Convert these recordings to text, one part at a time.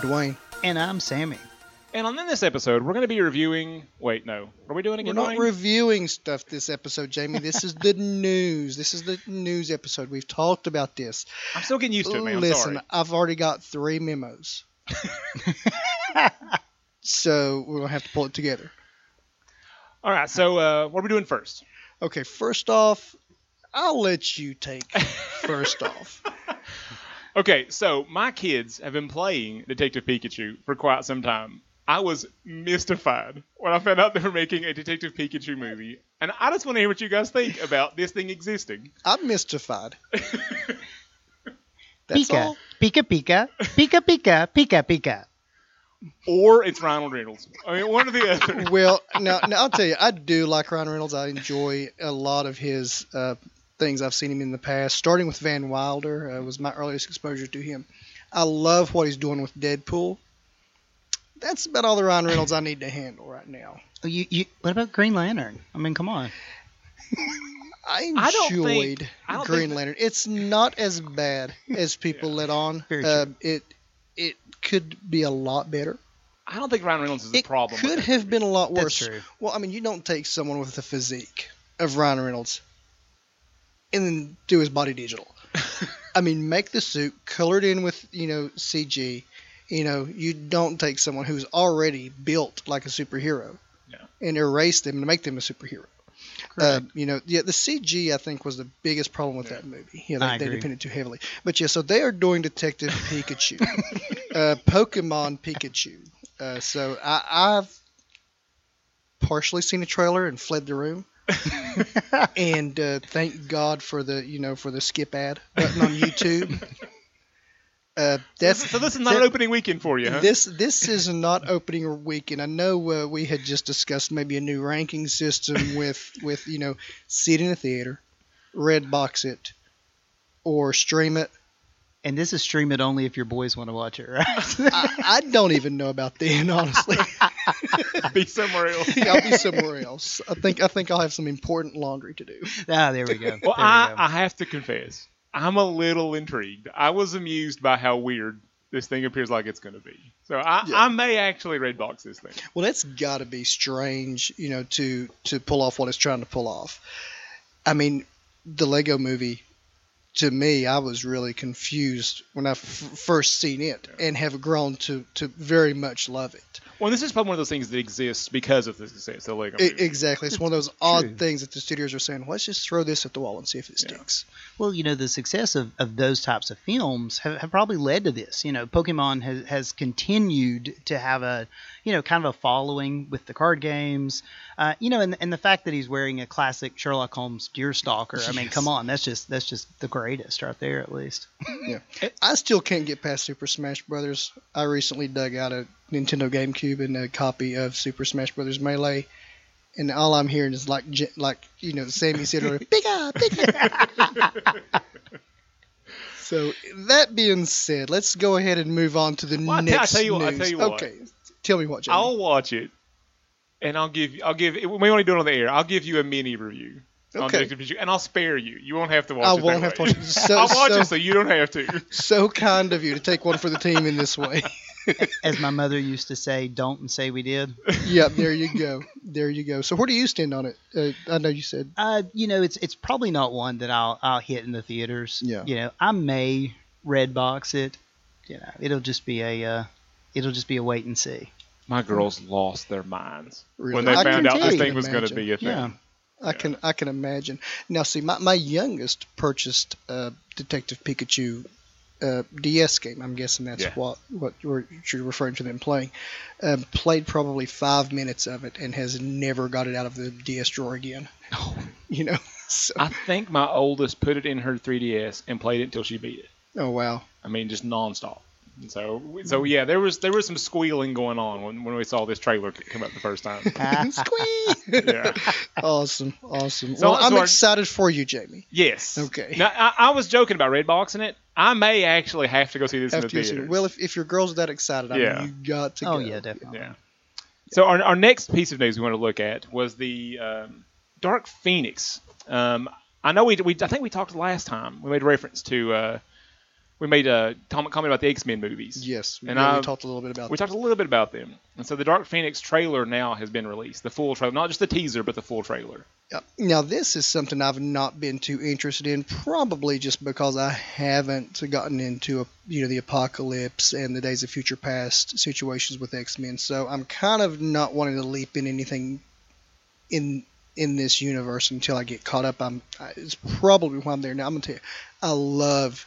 And I'm Dwayne. And I'm Sammy. And on this episode, we're going to be reviewing. Wait, no. Are we doing it We're not Dwayne? reviewing stuff this episode, Jamie. This is the news. This is the news episode. We've talked about this. I'm still getting used to it, man. I'm Listen, sorry. I've already got three memos. so we're going to have to pull it together. All right, so uh, what are we doing first? Okay, first off, I'll let you take first off. Okay, so my kids have been playing Detective Pikachu for quite some time. I was mystified when I found out they were making a Detective Pikachu movie, and I just want to hear what you guys think about this thing existing. I'm mystified. That's Pika. all. Pika Pika. Pika Pika. Pika Pika. Or it's Ryan Reynolds. I mean, one or the other. Well, now, now I'll tell you, I do like Ryan Reynolds. I enjoy a lot of his uh, things. I've seen him in the past, starting with Van Wilder uh, was my earliest exposure to him. I love what he's doing with Deadpool. That's about all the Ryan Reynolds I need to handle right now. Oh, you, you, what about Green Lantern? I mean, come on. I I don't enjoyed think- I don't Green think- Lantern. It's not as bad as people let on. Uh, it it could be a lot better. I don't think Ryan Reynolds is the It problem. with could it. have been a lot That's worse. true. Well, I mean, you don't take someone with the physique of Ryan Reynolds and then do his body digital. I mean, make the suit, color it in with, you know, CG. You know, you don't take someone who's already built like a superhero Yeah. and erase them and make them a superhero. Uh, you know, yeah, the CG I think was the biggest problem with that movie. Yeah, they, I they agree. depended too heavily. But yeah, so they are doing Detective Pikachu, uh, Pokemon Pikachu. Uh, so I, I've partially seen the trailer and fled the room. and uh, thank God for the you know for the skip ad button on YouTube. Uh, that's so this is not an opening weekend for you, huh? this this is not opening weekend. I know uh, we had just discussed maybe a new ranking system with with you know see it in a theater, red box it, or stream it. And this is stream it only if your boys want to watch it, right? I, I don't even know about then, honestly. be somewhere else. I'll be somewhere else. I think I think I'll have some important laundry to do. ah, there we go. Well, we I, go. I have to confess, I'm a little intrigued. I was amused by how weird this thing appears like it's going to be. So I, Yeah. I may actually red box this thing. Well, that's got to be strange, you know, to to pull off what it's trying to pull off. I mean, the Lego Movie. To me, I was really confused when I f- first seen it, and have grown to to very much love it. Well, this is probably one of those things that exists because of the success of Lego. I- Movie. exactly, it's one of those odd true. things that the studios are saying. Let's just throw this at the wall and see if it sticks. Well, you know, the success of, of those types of films have, have probably led to this. You know, Pokemon has, has continued to have a, you know, kind of a following with the card games. Uh, you know, and, and the fact that he's wearing a classic Sherlock Holmes Deerstalker. I mean, Yes. come on, that's just that's just the greatest right there, at least. Yeah, I still can't get past Super Smash Brothers. I recently dug out a Nintendo GameCube and a copy of Super Smash Brothers Melee, and all I'm hearing is like, like you know, Sammy said earlier, "Pika, pika." so that being said, let's go ahead and move on to the Well, I tell- I next tell you what- I news. tell you what. Okay, tell me what, Jamie. I'll watch it, and I'll give I'll give. We want to do it on the air. I'll give you a mini review. On Okay. Detective Pikachu, and I'll spare you. You won't have to watch I it. won't that have to watch it. So- I'll watch so- it so you don't have to. so kind of you to take one for the team in this way. As my mother used to say, "Don't and say we did." yep, there you go. There you go. So where do you stand on it? Uh, I know you said Uh, you know, it's it's probably not one that I'll I'll hit in the theaters. Yeah. You know, I may red box it. You know, it'll just be a uh, it'll just be a wait and see. My girls lost their minds Really? when they I found can out this tell. thing was going to be a thing. Yeah. I can I can imagine. Now, see, my, my youngest purchased uh, Detective Pikachu uh, DS game. I'm guessing that's Yeah. what what you're, you're referring to them playing. Um, played probably five minutes of it and has never got it out of the DS drawer again. You know. So, I think my oldest put it in her 3DS and played it until she beat it. oh wow. I mean, just nonstop. And So, so yeah, there was there was some squealing going on when, when we saw this trailer come up the first time. Squee! yeah. awesome, awesome. So- well, I'm our- excited for you, Jamie. Yes. Okay. Now, I, I was joking about red boxing it. I may actually have to go see this in the theater. Well, if, if your girl's are that excited, I Yeah. mean, you got to go. Oh go. yeah, definitely. Yeah. So our, our next piece of news we want to look at was the um, Dark Phoenix. Um, I know we, we I think we talked last time. We made reference to uh, we made a comment about the X Men movies. Yes, And yeah, I- we talked a little bit about We that. talked a little bit about them, and so the Dark Phoenix trailer now has been released, the full trailer, not just the teaser, but the full trailer. Now, this is something I've not been too interested in, probably just because I haven't gotten into a, you know the apocalypse and the Days of Future Past situations with X Men. So I'm kind of not wanting to leap in anything in in this universe until I get caught up. I'm I- it's probably why I'm there now. I'm gonna tell you, I love,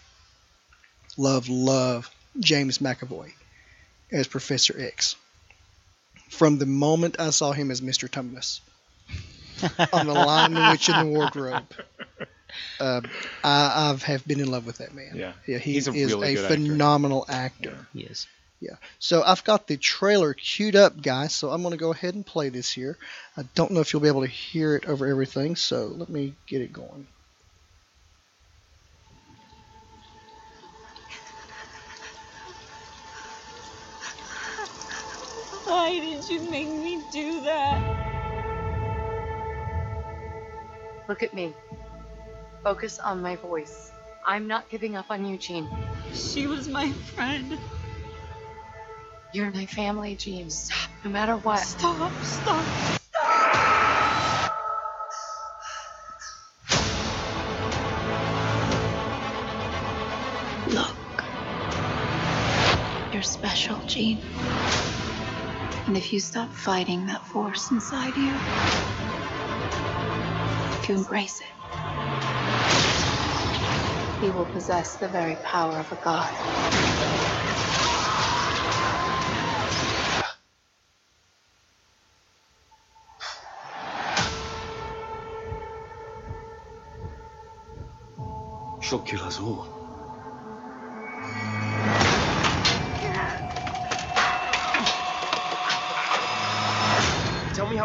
love, love James McAvoy as Professor X. From the moment I saw him as Mr. Tumnus on the line in which in the wardrobe. Uh, I I've have been in love with that man. Yeah. yeah, he He's a is really a good actor. phenomenal actor. Yes. Yeah. So I've got the trailer queued up, guys. So I'm going to go ahead and play this here. I don't know if you'll be able to hear it over everything. So let me get it going. Did you make me do that? Look at me. Focus on my voice. I'm not giving up on you, Jean. She was my friend. You're my family, Jean. Stop, no matter what. Stop, stop, stop. Look. You're special, Jean. And if you stop fighting that force inside you, if you embrace it, you will possess the very power of a god. She'll kill us all.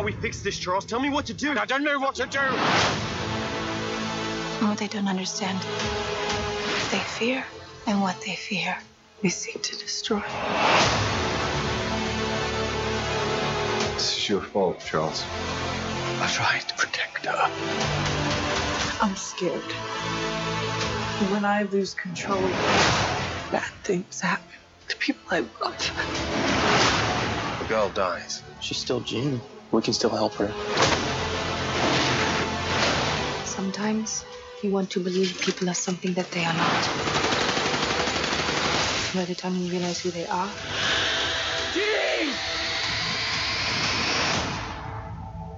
We fix this, Charles. Tell me what to do. I don't know what to do. What they don't understand. They fear and what they fear. We seek to destroy. This is your fault, Charles. I tried to protect her. I'm scared. When I lose control, bad things happen to people I love. The girl dies. She's still Jean. We can still help her. Sometimes you want to believe people are something that they are not. By the time you realize who they are,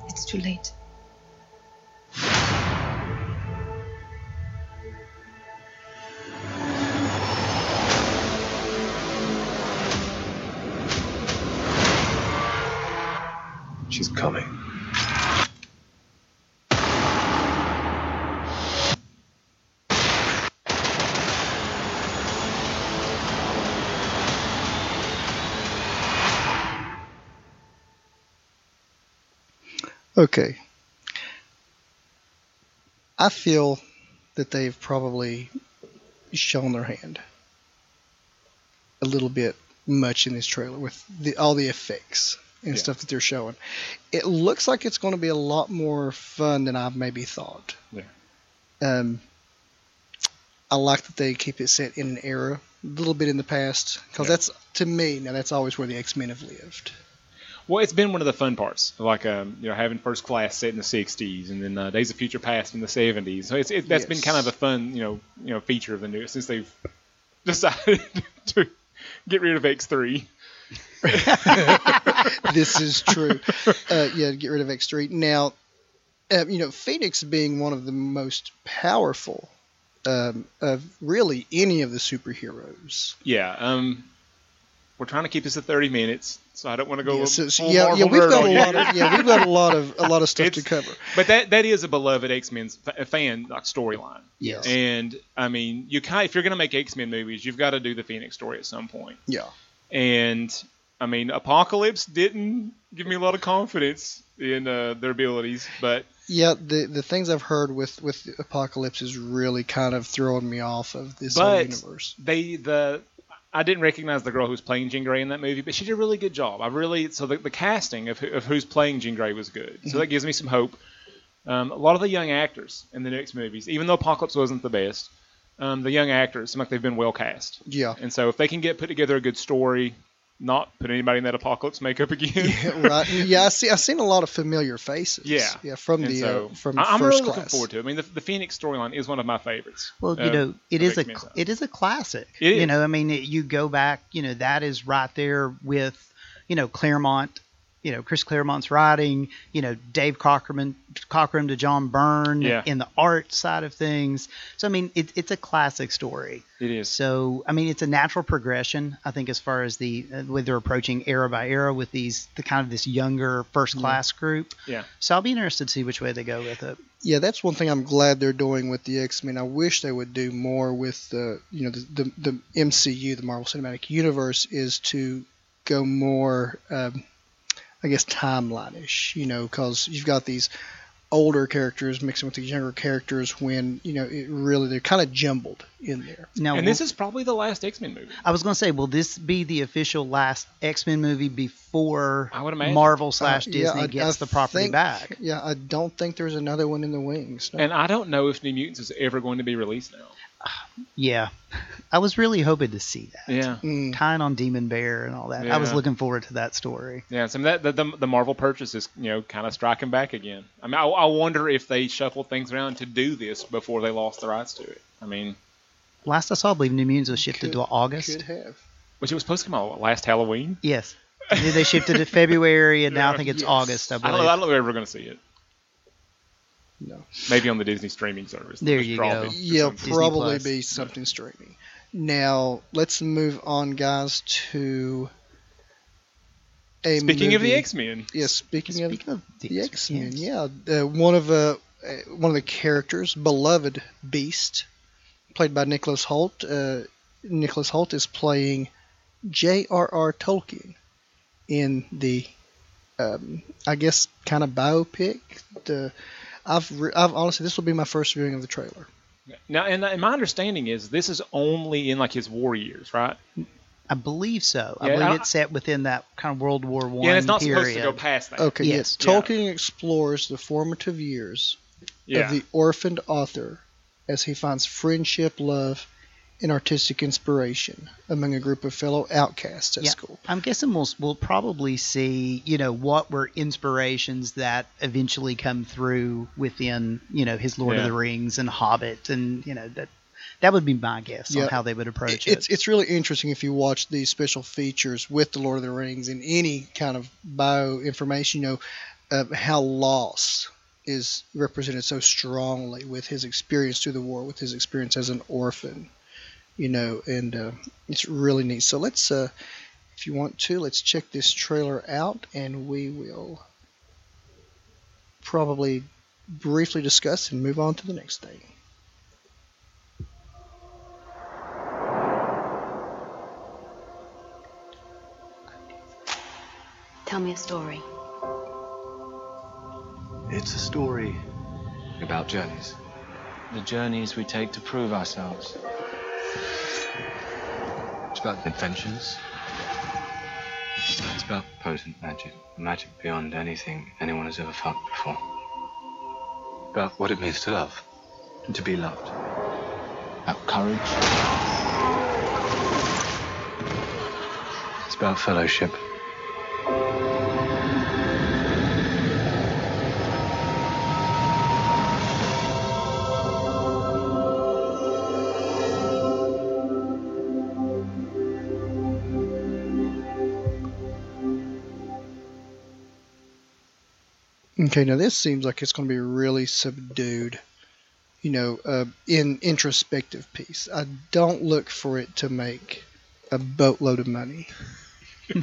it's too late. She's coming. Okay. I feel that they've probably shown their hand a little bit much in this trailer with the, all the effects and Yeah. stuff that they're showing. It looks like it's going to be a lot more fun than I've maybe thought. Yeah. Um, I like that they keep it set in an era, a little bit in the past, because Yeah. that's to me now that's always where the X Men have lived. Well, it's been one of the fun parts, like um, you know, having First Class set in the '60s, and then uh, Days of Future Past in the '70s. So it's it, that's been kind of a fun, you know, you know, feature of the new since they've decided to get rid of X3. this is true. Uh, yeah, get rid of X3. Now, uh, you know, Phoenix being one of the most powerful um, of really any of the superheroes. Yeah. Um, we're trying to keep this at 30 minutes, so I don't want to go. Yeah, so- so- yeah, yeah, we've got a lot of yeah, we've got a lot of a lot of stuff to cover. But that that is a beloved X Men fan like storyline. Yes. And I mean, you kind if you're gonna make X Men movies, you've got to do the Phoenix story at some point. Yeah. And I mean, Apocalypse didn't give me a lot of confidence in uh, their abilities, but Yeah, the the things I've heard with with Apocalypse is really kind of throwing me off of this whole universe. they the I didn't recognize the girl who was playing Jean Grey in that movie, but she did a really good job. I really so the, the casting of, who, of who's playing Jean Grey was good, so that gives me some hope. Um, a lot of the young actors in the next movies, even though Apocalypse wasn't the best, um, the young actors seem like they've been well cast. Yeah. And so if they can get put together a good story, not put anybody in that apocalypse makeup again. Yeah, right. Yeah, I see. I've seen a lot of familiar faces. Yeah. yeah, from And the so uh, from I- I'm first really class. looking forward to it. I mean, the, the Phoenix storyline is one of my favorites. Well, you uh, know, it of is a X-Men cl- it is a classic. It You is. know, I mean, it, you go back, you know, that is right there with, you know, Claremont. You know, Chris Claremont's writing. You know, Dave Cockrum, Cockrum to John Byrne Yeah. in the art side of things. So I mean, it, it's a classic story. It is. So I mean, it's a natural progression. I think as far as the uh, way they're approaching era by era with these the kind of this younger first class group. Yeah. So I'll be interested to see which way they go with it. Yeah, that's one thing I'm glad they're doing with the X Men. I wish they would do more with the you know the the, the MCU, the Marvel Cinematic Universe, is to go more, um, I guess, timeline-ish. You know, because you've got these older characters mixing with these younger characters when you know it really they're kind of jumbled in there. Now, and this is probably the last X Men movie. I was going to say, will this be the official last X Men movie before I would. Marvel slash Uh, Disney yeah, I- gets I the property think- back? Yeah, I don't think there's another one in the wings. No. And I don't know if New Mutants is ever going to be released now. Yeah, I was really hoping to see that. Yeah. Mm. tying on Demon Bear and all that. I was looking forward to that story. Yeah, so that the, the, the Marvel purchase is you know kind of striking back again. I mean, I, I wonder if they shuffled things around to do this before they lost the rights to it. I mean, Last I saw, I believe New Mutants was shifted Could- to August. Could have. which it was supposed to come out last Halloween. Yes. And then they shifted to February, and now I think it's Yes. August. I I believe. don't. I don't know if we're ever going to see it. No. Maybe on the Disney streaming service. There you drop go. Yeah, probably Plus. be something streaming. Now let's move on, guys, to a Speaking of the X Men, Yeah, speaking, of Speaking of the X Men, yeah, uh, one of uh, uh, one of the characters, beloved Beast, played by Nicholas Hoult. Uh, Nicholas Hoult is playing J.R.R. Tolkien in the, um, I guess, kind of biopic. The I've re- I've honestly this will be my first viewing of the trailer. now and, and my understanding is this is only in like his war years, right? I believe so. I believe I- it's set within that kind of World War One yeah, it's not period. supposed to go past that. Okay, Yes. yes. Tolkien explores the formative years yeah. of the orphaned author as he finds friendship, love, and artistic inspiration among a group of fellow outcasts at Yeah. school. I'm guessing we'll we'll probably see you know what were inspirations that eventually come through within you know his Lord Yeah. of the Rings and Hobbit and you know that that would be my guess on how they would approach It's it. it's really interesting if you watch these special features with the Lord of the Rings and any kind of bio information, you know, uh, how loss is represented so strongly with his experience through the war, with his experience as an orphan, you know, and uh, it's really neat. So let's, uh, if you want to, let's check this trailer out, and we will probably briefly discuss and move on to the next thing. Tell me a story. It's a story about journeys. The journeys we take to prove ourselves. It's about adventures. It's about Potent magic. Magic beyond anything anyone has ever felt before. about what it means to love and to be loved. About courage. It's about fellowship. Okay, now this seems like it's going to be a really subdued, you know, uh, in introspective piece. I don't look for it to make a boatload of money.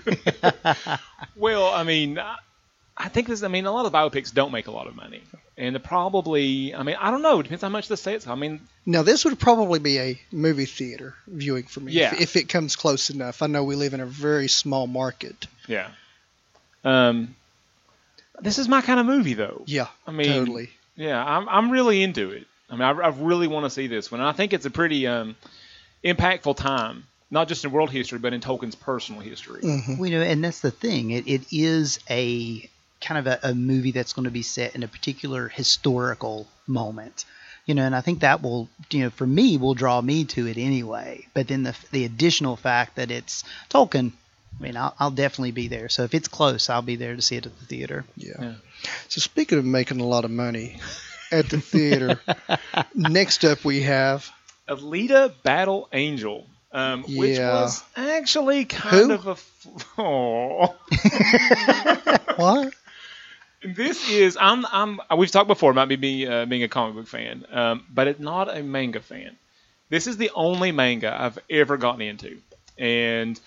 Well, I mean, I- I think this. I mean, a lot of biopics don't make a lot of money, and probably. I mean, I don't know. It depends how much the say it's. I mean, Now, this would probably be a movie theater viewing for me Yeah. if, if it comes close enough. I know we live in a very small market. yeah. Um, this is my kind of movie, though. Yeah, I mean, totally. Yeah, I'm I'm really into it. I mean, I, I really want to see this one. And I think it's a pretty um, impactful time, not just in world history, but in Tolkien's personal history. hmm Well, you know, and that's the thing. It, it is a kind of a, a movie that's going to be set in a particular historical moment. You know, and I think that will, you know, for me, will draw me to it anyway. But then the the additional fact that it's Tolkien, I mean, I'll, I'll definitely be there. So if it's close, I'll be there to see it at the theater. Yeah. Yeah. So speaking of making a lot of money at the theater, next up we have Alita Battle Angel, um, which was actually kind Who? of a. F- Aw. what? This is I'm I'm we've talked before about me being uh, being a comic book fan, um, but it's not a manga fan. This is the only manga I've ever gotten into, and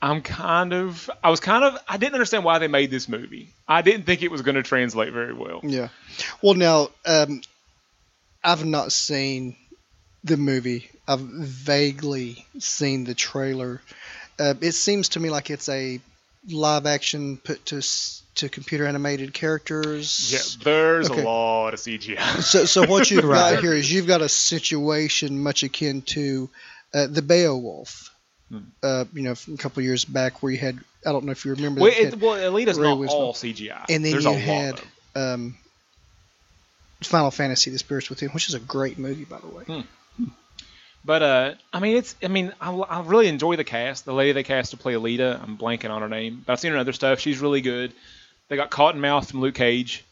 I'm kind of I was kind of I didn't understand why they made this movie. I didn't think it was going to translate very well. Yeah. Well, now um, I've not seen the movie. I've vaguely seen the trailer. Uh, it seems to me like it's a live action put to to computer animated characters. Yeah, there's Okay. a lot of CGI. So, so what you've Right. got here is you've got a situation much akin to uh, the Beowulf. Hmm. Uh, you know, from a couple of years back, where you had I don't know if you remember. Well, that, it, well Alita's Ray not Wisdom. all CGI. and then There's you a lot had of um, Final Fantasy: The Spirits Within, which is a great movie, by the way. But uh, I mean, it's I mean, I, I really enjoy the cast. The lady they cast to play Alita, I'm blanking on her name, but I've seen her in other stuff. She's really good. They got Cottonmouth from Luke Cage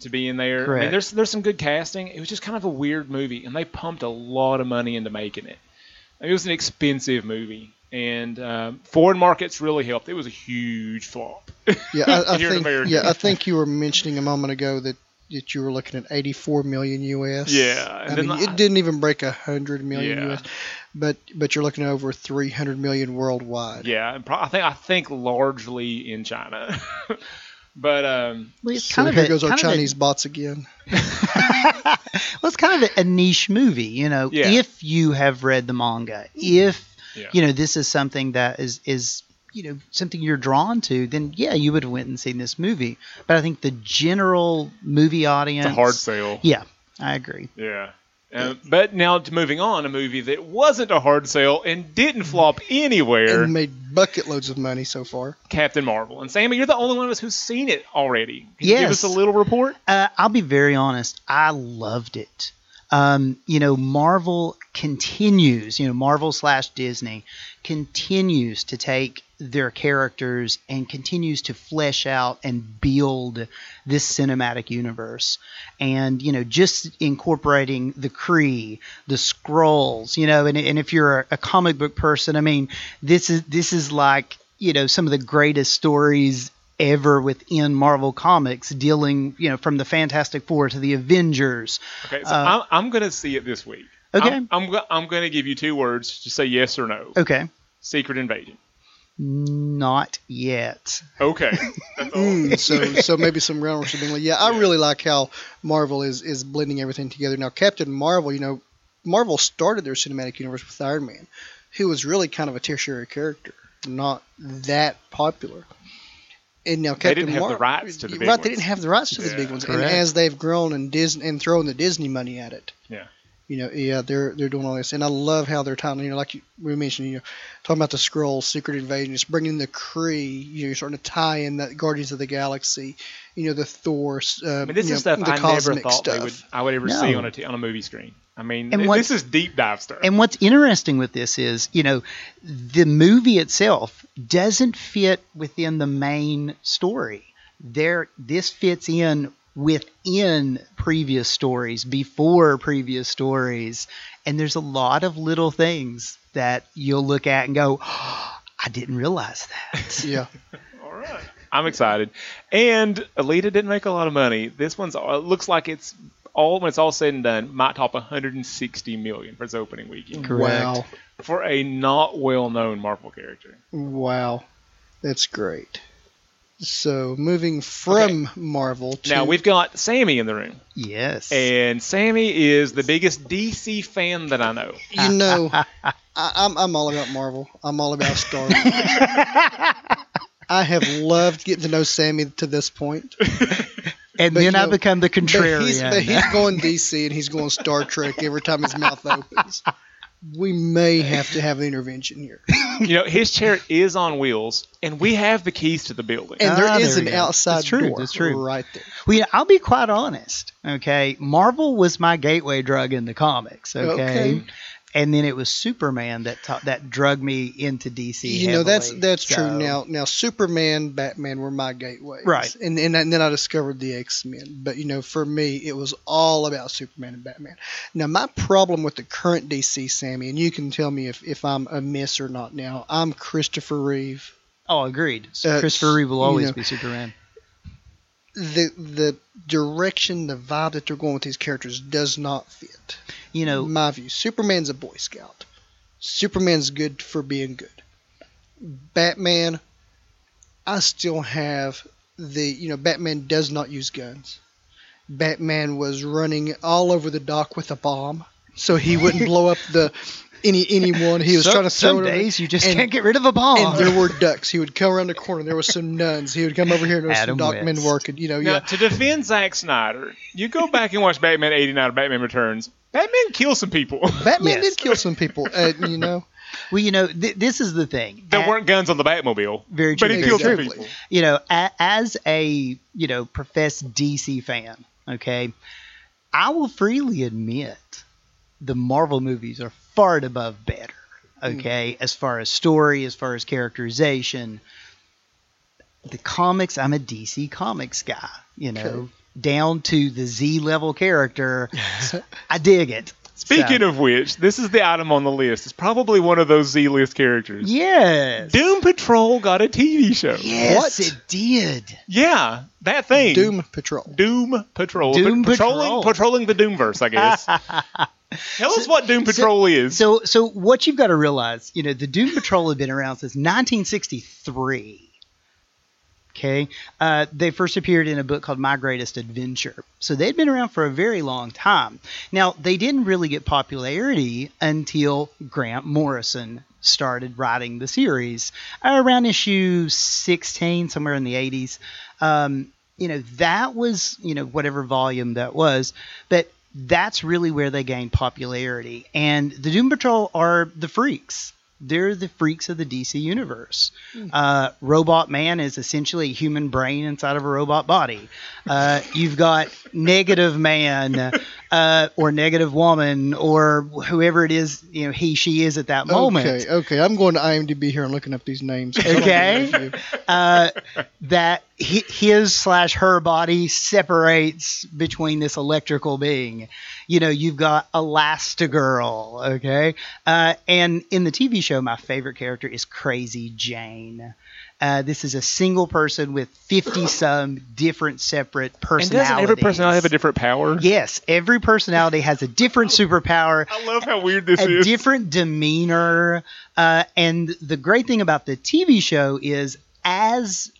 to be in there. I mean, there's there's some good casting. It was just kind of a weird movie, and they pumped a lot of money into making it. I mean, it was an expensive movie, and um, foreign markets really helped. It was a huge flop. Yeah, I, I Here think. America. Yeah, I think you were mentioning a moment ago that, that you were looking at 84 million US. Yeah, and I mean, I- it didn't even break a hundred million Yeah. US, but but you're looking at over 300 million worldwide. Yeah, and pro- I think I think largely in China. but um, Well, it's So of here a, goes our kind of a- Chinese bots again. well, it's kind of a, a niche movie, you know. Yeah. If you have read the manga, if Yeah. you know this is something that is is you know something you're drawn to, then yeah, you would have went and seen this movie. But I think the general movie audience, it's a hard sale. Yeah, I agree. Yeah. Uh, but now to moving on, a movie that wasn't a hard sale and didn't flop anywhere, And made bucket loads of money so far. Captain Marvel. And Sammy, you're the only one of us who's seen it already. Can you give us a little report? Uh, I'll be very honest. I loved it. Um, you know, Marvel continues. You know, Marvel slash Disney continues to take their characters and continues to flesh out and build this cinematic universe. And you know, just incorporating the Kree, the scrolls. You know, and, and if you're a, a comic book person, I mean, this is this is like you know some of the greatest stories ever within Marvel Comics, dealing you know from the Fantastic Four to the Avengers. Okay, so Uh, I'm, I'm going to see it this week. Okay. I'm, I'm, I'm going to give you two words. to say yes or no. Okay, Secret Invasion. Not yet. Okay. Mm, so so maybe some groundwork should be laid. Yeah, I really like how Marvel is is blending everything together. Now, Captain Marvel, you know, Marvel started their cinematic universe with Iron Man, who was really kind of a tertiary character, not that popular. And now They Captain didn't have the rights to the big right, they didn't have the rights to the big Yeah. ones. And as they've grown and Disney and thrown the Disney money at it, Yeah. You know, yeah, they're they're doing all this, and I love how they're tying. You know, like you, we mentioned, you know, talking about the scroll, Secret Invasion, it's bringing the Kree. You know, you're starting to tie in that Guardians of the Galaxy. You know, the Thor. Uh, I mean, this is know, stuff the I never thought stuff. they would I would ever No. see on a t- on a movie screen. I mean, And this is deep dive stuff. And what's interesting with this is, you know, the movie itself doesn't fit within the main story. There, this fits in within previous stories, before previous stories, and there's a lot of little things that you'll look at and go, "I didn't realize that." Yeah, All right. I'm excited. And Alita didn't make a lot of money. This one's uh, looks like it's all when it's all said and done might top 160 million for its opening weekend Correct. wow, for a not well-known Marvel character. wow, that's great. So moving from Marvel to Now we've got Sammy in the room, Yes. and Sammy is the biggest DC fan that I know. you know, I, I'm I'm all about Marvel. I'm all about Star Wars. I have loved getting to know Sammy to this point. and but, then you I become the But he's, contrarian. but he's going DC and he's going Star Trek every time his mouth opens. We may have to have an intervention here. You know, his chair is on wheels, and we have the keys to the building. And there Ah, is there an go. outside That's true, door that's true. right there. Well, yeah, I'll be quite honest. Okay, Marvel was my gateway drug in the comics. Okay, Okay. And then it was Superman that ta- that drug me into DC. You know that's heavily. that's true. Now now Superman, Batman were my gateways. Right. And and, and then I discovered the X Men. But you know, for me, it was all about Superman and Batman. Now my problem with the current DC, Sammy, and you can tell me if if I'm amiss or not. Now I'm Christopher Reeve. Oh, agreed. Uh, Christopher Reeve will you always know- be Superman. The the direction, the vibe that they're going with these characters does not fit. You know, my view. Superman's a Boy Scout. Superman's good for being good. Batman, I still have the you know Batman does not use guns. Batman was running all over the dock with a bomb, so he wouldn't blow up the any anyone. He was some, trying to throw some it over- days you just and- can't get rid of a bomb. And there were ducks. He would come around the corner. There was some nuns. He would come over here and there was Adam some dock men West. working. You know, Now, yeah. to defend Zack Snyder, you go back and watch Batman 89 or Batman Returns. Batman kills some people. Batman Yes. did kill some people. Uh, you know, well, you know, th- this is the thing. There A- weren't guns on the Batmobile. Very true. But true. he very killed some people. you know, a, as a you know professed DC fan, okay, I will freely admit the Marvel movies are far and above better. Hmm. Okay, as far as story, as far as characterization, the comics, I'm a DC comics guy. You know, Okay. down to the Z level character, I dig it. Speaking So- of which, this is the item on the list. It's probably one of those Z list characters. yes, Doom Patrol got a TV show. yes, What? it did. Yeah, that thing. Doom Patrol. Doom Patrol. Doom patrolling, Patrol. patrolling the Doomverse, I guess. Tell us what Doom Patrol is. So, so what you've got to realize, you know, the Doom Patrol had been around since 1963. Okay, uh, they first appeared in a book called My Greatest Adventure. So they'd been around for a very long time. Now they didn't really get popularity until Grant Morrison started writing the series uh, around issue 16, somewhere in the 80s. Um, you know, that was you know whatever volume that was, but that's really where they gained popularity. And the Doom Patrol are the freaks. They're the freaks of the DC universe. Uh, robot Man is essentially a human brain inside of a robot body. Uh, you've got Negative Man uh, or Negative Woman or whoever it is, you know, he, she is at that moment. Okay, okay. I'm going to IMDb here and looking up these names. Okay. uh, that his slash her body separates between this electrical being. You know, you've got Elastigirl, okay? Uh, and in the TV show, my favorite character is Crazy Jane. Uh, this is a single person with 50 some different separate and personalities. doesn't every personality have a different power? Yes, every personality has a different superpower I love how weird this a is. A different demeanor. Uh, and the great thing about the TV show is, as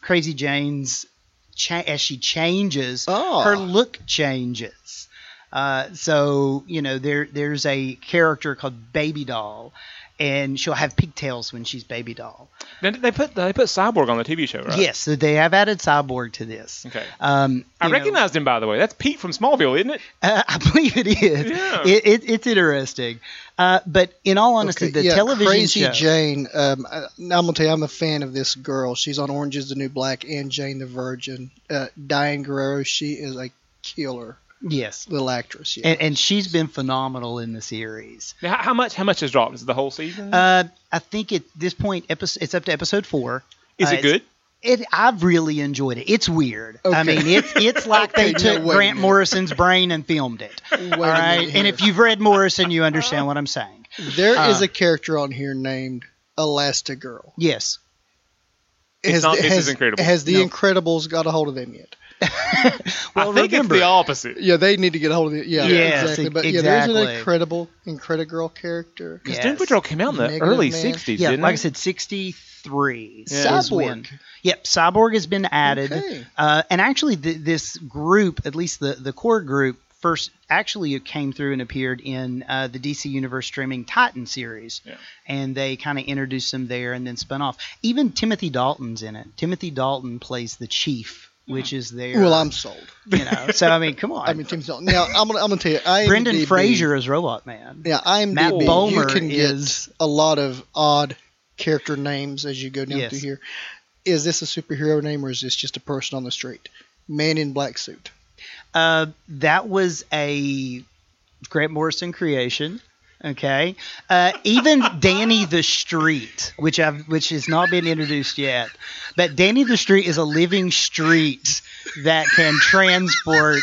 Crazy Jane's cha- as she changes, Oh. her look changes. Uh, so you know there there's a character called Baby Doll, and she'll have pigtails when she's Baby Doll. Now, they put they put Cyborg on the TV show, right? Yes, so they have added Cyborg to this. Okay. Um, I you know, recognized him by the way. That's Pete from Smallville, isn't it? uh, I believe it is. Yeah. It, it, it's interesting. Uh, but in all honesty, Okay, the yeah, television Crazy show. Jane. Um, I, I'm gonna tell you, I'm a fan of this girl. She's on Orange Is the New Black and Jane the Virgin. Uh, Diane Guerrero. She is a killer Yes. little actress. Yeah. And, and she's been phenomenal in the series. Now, how, how much? How much has dropped? Is it the whole season? Uh, I think at this point, episode, it's up to episode four. is uh, it good? It, I've really enjoyed it. It's weird. I mean, it's it's like Okay, they took no, wait Grant. Morrison's brain and filmed it. Wait all right, and if you've read Morrison, you understand what I'm saying. There is uh, a character on here named Elastigirl. Yes. It's Has not the, Mrs. has, Incredible. Has the No. Incredibles got a hold of them yet? Well, I think remember, it's the opposite. Yeah, they need to get a hold of it. Yeah, Yes, exactly. But yeah, there's an exactly. incredible, Incredigirl character. Because Yes. Doom Patrol came out in the Negative early Man. '60s, Yeah, didn't like I said, 63 Yeah. Cyborg. Yep, Cyborg has been added. Okay. Uh, and actually, th- this group, at least the, the core group, first actually it came through and appeared in uh, the DC Universe streaming Titan series. Yeah. And they kind of introduced them there and then spun off. Even Timothy Dalton's in it. Timothy Dalton plays the chief which is their. Well, I'm sold. You know, so I mean, come on. I mean, Tim Sold. Now I'm gonna I'm gonna tell you. IMDb, Brendan Fraser is Robot Man. Yeah, IMDb. Matt you Bomer can get is- a lot of odd character names as you go down Yes. through here. Is this a superhero name or is this just a person on the street? Man in black suit. Uh, that was a Grant Morrison creation. Okay, uh, even Danny the Street, which I've which has not been introduced yet, but Danny the Street is a living street that can transport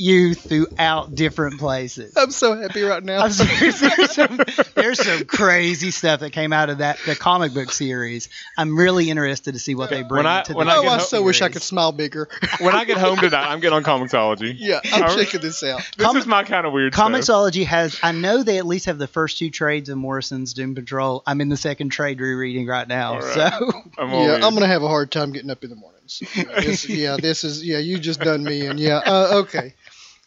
you throughout different places. I'm so happy right now. I'm serious, there's, some, there's some crazy stuff that came out of that the comic book series. I'm really interested to see what they bring When I- to when the I oh, get I ho- so wish I could smile bigger. When I get home tonight, I'm getting on comiXology. yeah, I'm Alright. checking this out. This Com- is my kind of weird stuff. Has. I know they at least have the first two trades of Morrison's Doom Patrol. I'm in the second trade rereading right now. All right. So I'm Yeah, ears. I'm gonna have a hard time getting up in the mornings. Yeah, this, yeah, this is yeah. You just done me, and yeah, uh, okay.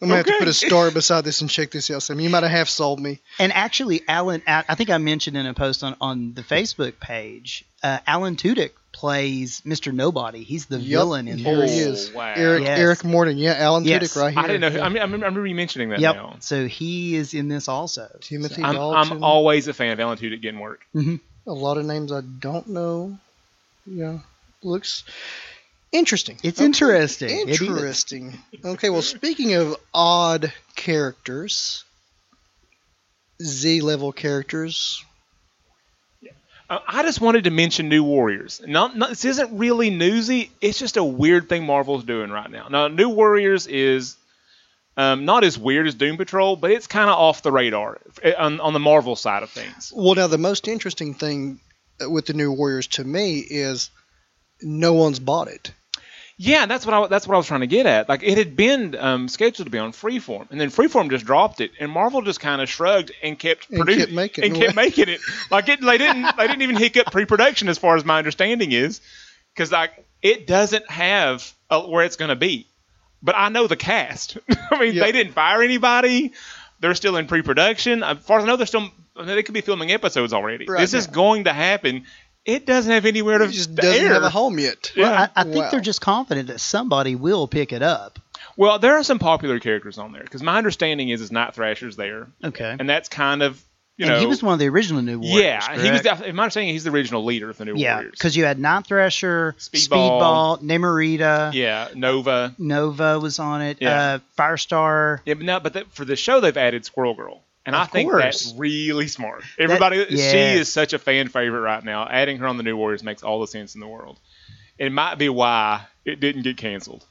I'm gonna have to put a star beside this and check this out. Sam, you might have half sold me. and actually, Alan. I I think I mentioned in a post on on the Facebook page. Uh, Alan Tudyk plays Mr. Nobody. He's the Yup, villain in here this. he is. wow. Eric Yes. Eric Morden. Yeah, Alan Yes. Tudyk right here. I didn't know. Who, I mean, I remember, I remember you mentioning that Yep. now. So he is in this also. Timothy I'm, Dalton. I'm always a fan of Alan Tudyk getting work. hmm a lot of names I don't know. Yeah, looks interesting. It's Okay. interesting. It is. Interesting. Okay, well, speaking of odd characters, Z level characters. Uh, I just wanted to mention New Warriors. Not, not, this isn't really newsy. It's just a weird thing Marvel's doing right now. Now, New Warriors is um, not as weird as Doom Patrol, but it's kind of off the radar uh, on, on the Marvel side of things. Well, now the most interesting thing with the new Warriors to me is no one's bought it. Yeah, that's what I that's what I was trying to get at. Like it had been um, scheduled to be on Freeform, and then Freeform just dropped it, and Marvel just kind of shrugged and kept And producing kept making and it. kept making it. Like it, they didn't they didn't even hiccup pre-production, as far as my understanding is, because like it doesn't have uh where it's going to be. But I know the cast. I mean, Yeah. they didn't fire anybody. They're still in pre-production. As far as I know, they're still they could be filming episodes already. Right this is going to happen. It doesn't have anywhere to It just to doesn't air. have a home yet. Yeah. Well, I, I think Wow. they're just confident that somebody will pick it up. Well, there are some popular characters on there because my understanding is is Night Thrasher's there, Okay. and that's kind of you and know he was one of the original New Warriors. yeah he was correct? the, in my understanding he's the original leader of the New yeah, Warriors. because you had Night Thrasher, Speedball. Speedball, Namorita, yeah Nova Nova was on it, Yeah. uh, Firestar. yeah but no but the, for the show they've added Squirrel Girl. And I think course. that's really smart. Everybody, she is such a fan favorite right now. Adding her on the New Warriors makes all the sense in the world. It might be why it didn't get canceled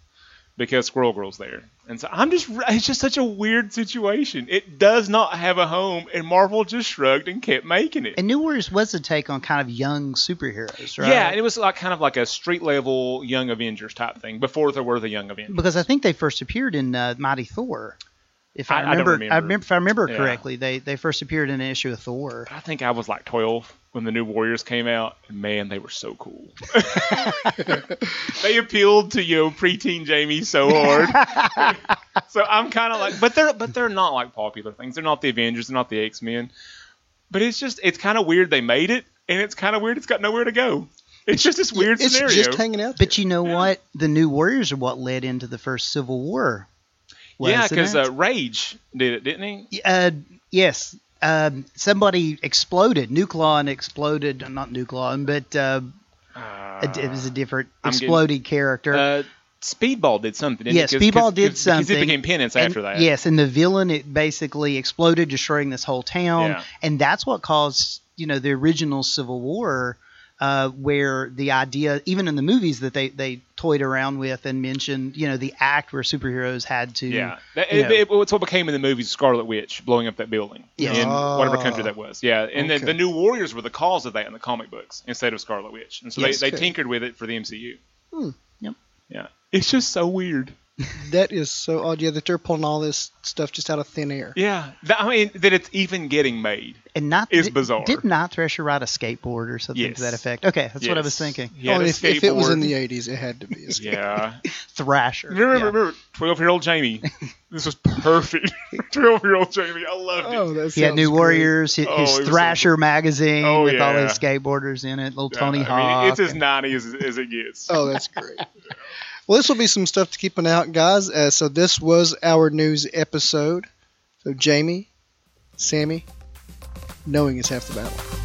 because Squirrel Girl's there. And so I'm just, it's just such a weird situation. It does not have a home, and Marvel just shrugged and kept making it. And New Warriors was a take on kind of young superheroes, right? Yeah, and it was like kind of like a street level Young Avengers type thing before there were the Young Avengers. because I think they first appeared in uh, Mighty Thor. If I, I- I don't remember, remember. I remember, if I remember Yeah. correctly, they they first appeared in an issue of Thor. I think I was like 12 when the New Warriors came out, and man, they were so cool. they appealed to you know, preteen Jamie so hard. so I'm kind of like, but they're but they're not like popular things. They're not the Avengers. They're not the X Men. But it's just it's kind of weird they made it, and it's kind of weird it's got nowhere to go. It's just this weird it's scenario. just hanging out. But you know what? The New Warriors are what led into the first Civil War. Yeah, because uh, Rage did it, didn't he? Uh, yes. Um, somebody exploded. Nucleon exploded. Not Nucleon, but uh, it, it was a different I'm getting- exploded character. Uh, Speedball did something. Didn't Yeah, he? 'Cause- Speedball 'cause- did 'cause something. Because it became penance And- after that. Yes, and the villain it basically exploded, destroying this whole town, Yeah. and that's what caused you know the original Civil War, uh, where the idea, even in the movies that they they toyed around with and mentioned, you know, the act where superheroes had to, Yeah, that, it, know- it- it's what became in the movies Scarlet Witch blowing up that building Yes. in whatever Ah, country that was. Yeah, and okay. the, the New Warriors were the cause of that in the comic books instead of Scarlet Witch, and so Yes. they, they Okay. tinkered with it for the MCU. Hmm. Yep. Yeah, it's just so weird. That is so odd. Yeah, that they're pulling all this stuff just out of thin air. Yeah, that, I mean that it's even getting made. and not is did, bizarre. Did not Thrasher ride a skateboard or something Yes. to that effect? Okay, that's what I was thinking. He had oh, if, if it was in the '80s, it had to be. A skate- Yeah, Thrasher. remember, yeah. remember, twelve-year-old Jamie. This was perfect. Twelve-year-old Jamie, I loved it. Oh, that He had New great. Warriors, his, Oh, his it was so Thrasher magazine Oh, with all yeah. his skateboarders in it, little Yeah, Tony I Hawk. mean, it's as and- ninety as, as it gets. Oh, that's great. Well, this will be some stuff to keep an eye out, guys. Uh, so this was our news episode. So Jamie, Sammy, knowing is half the battle.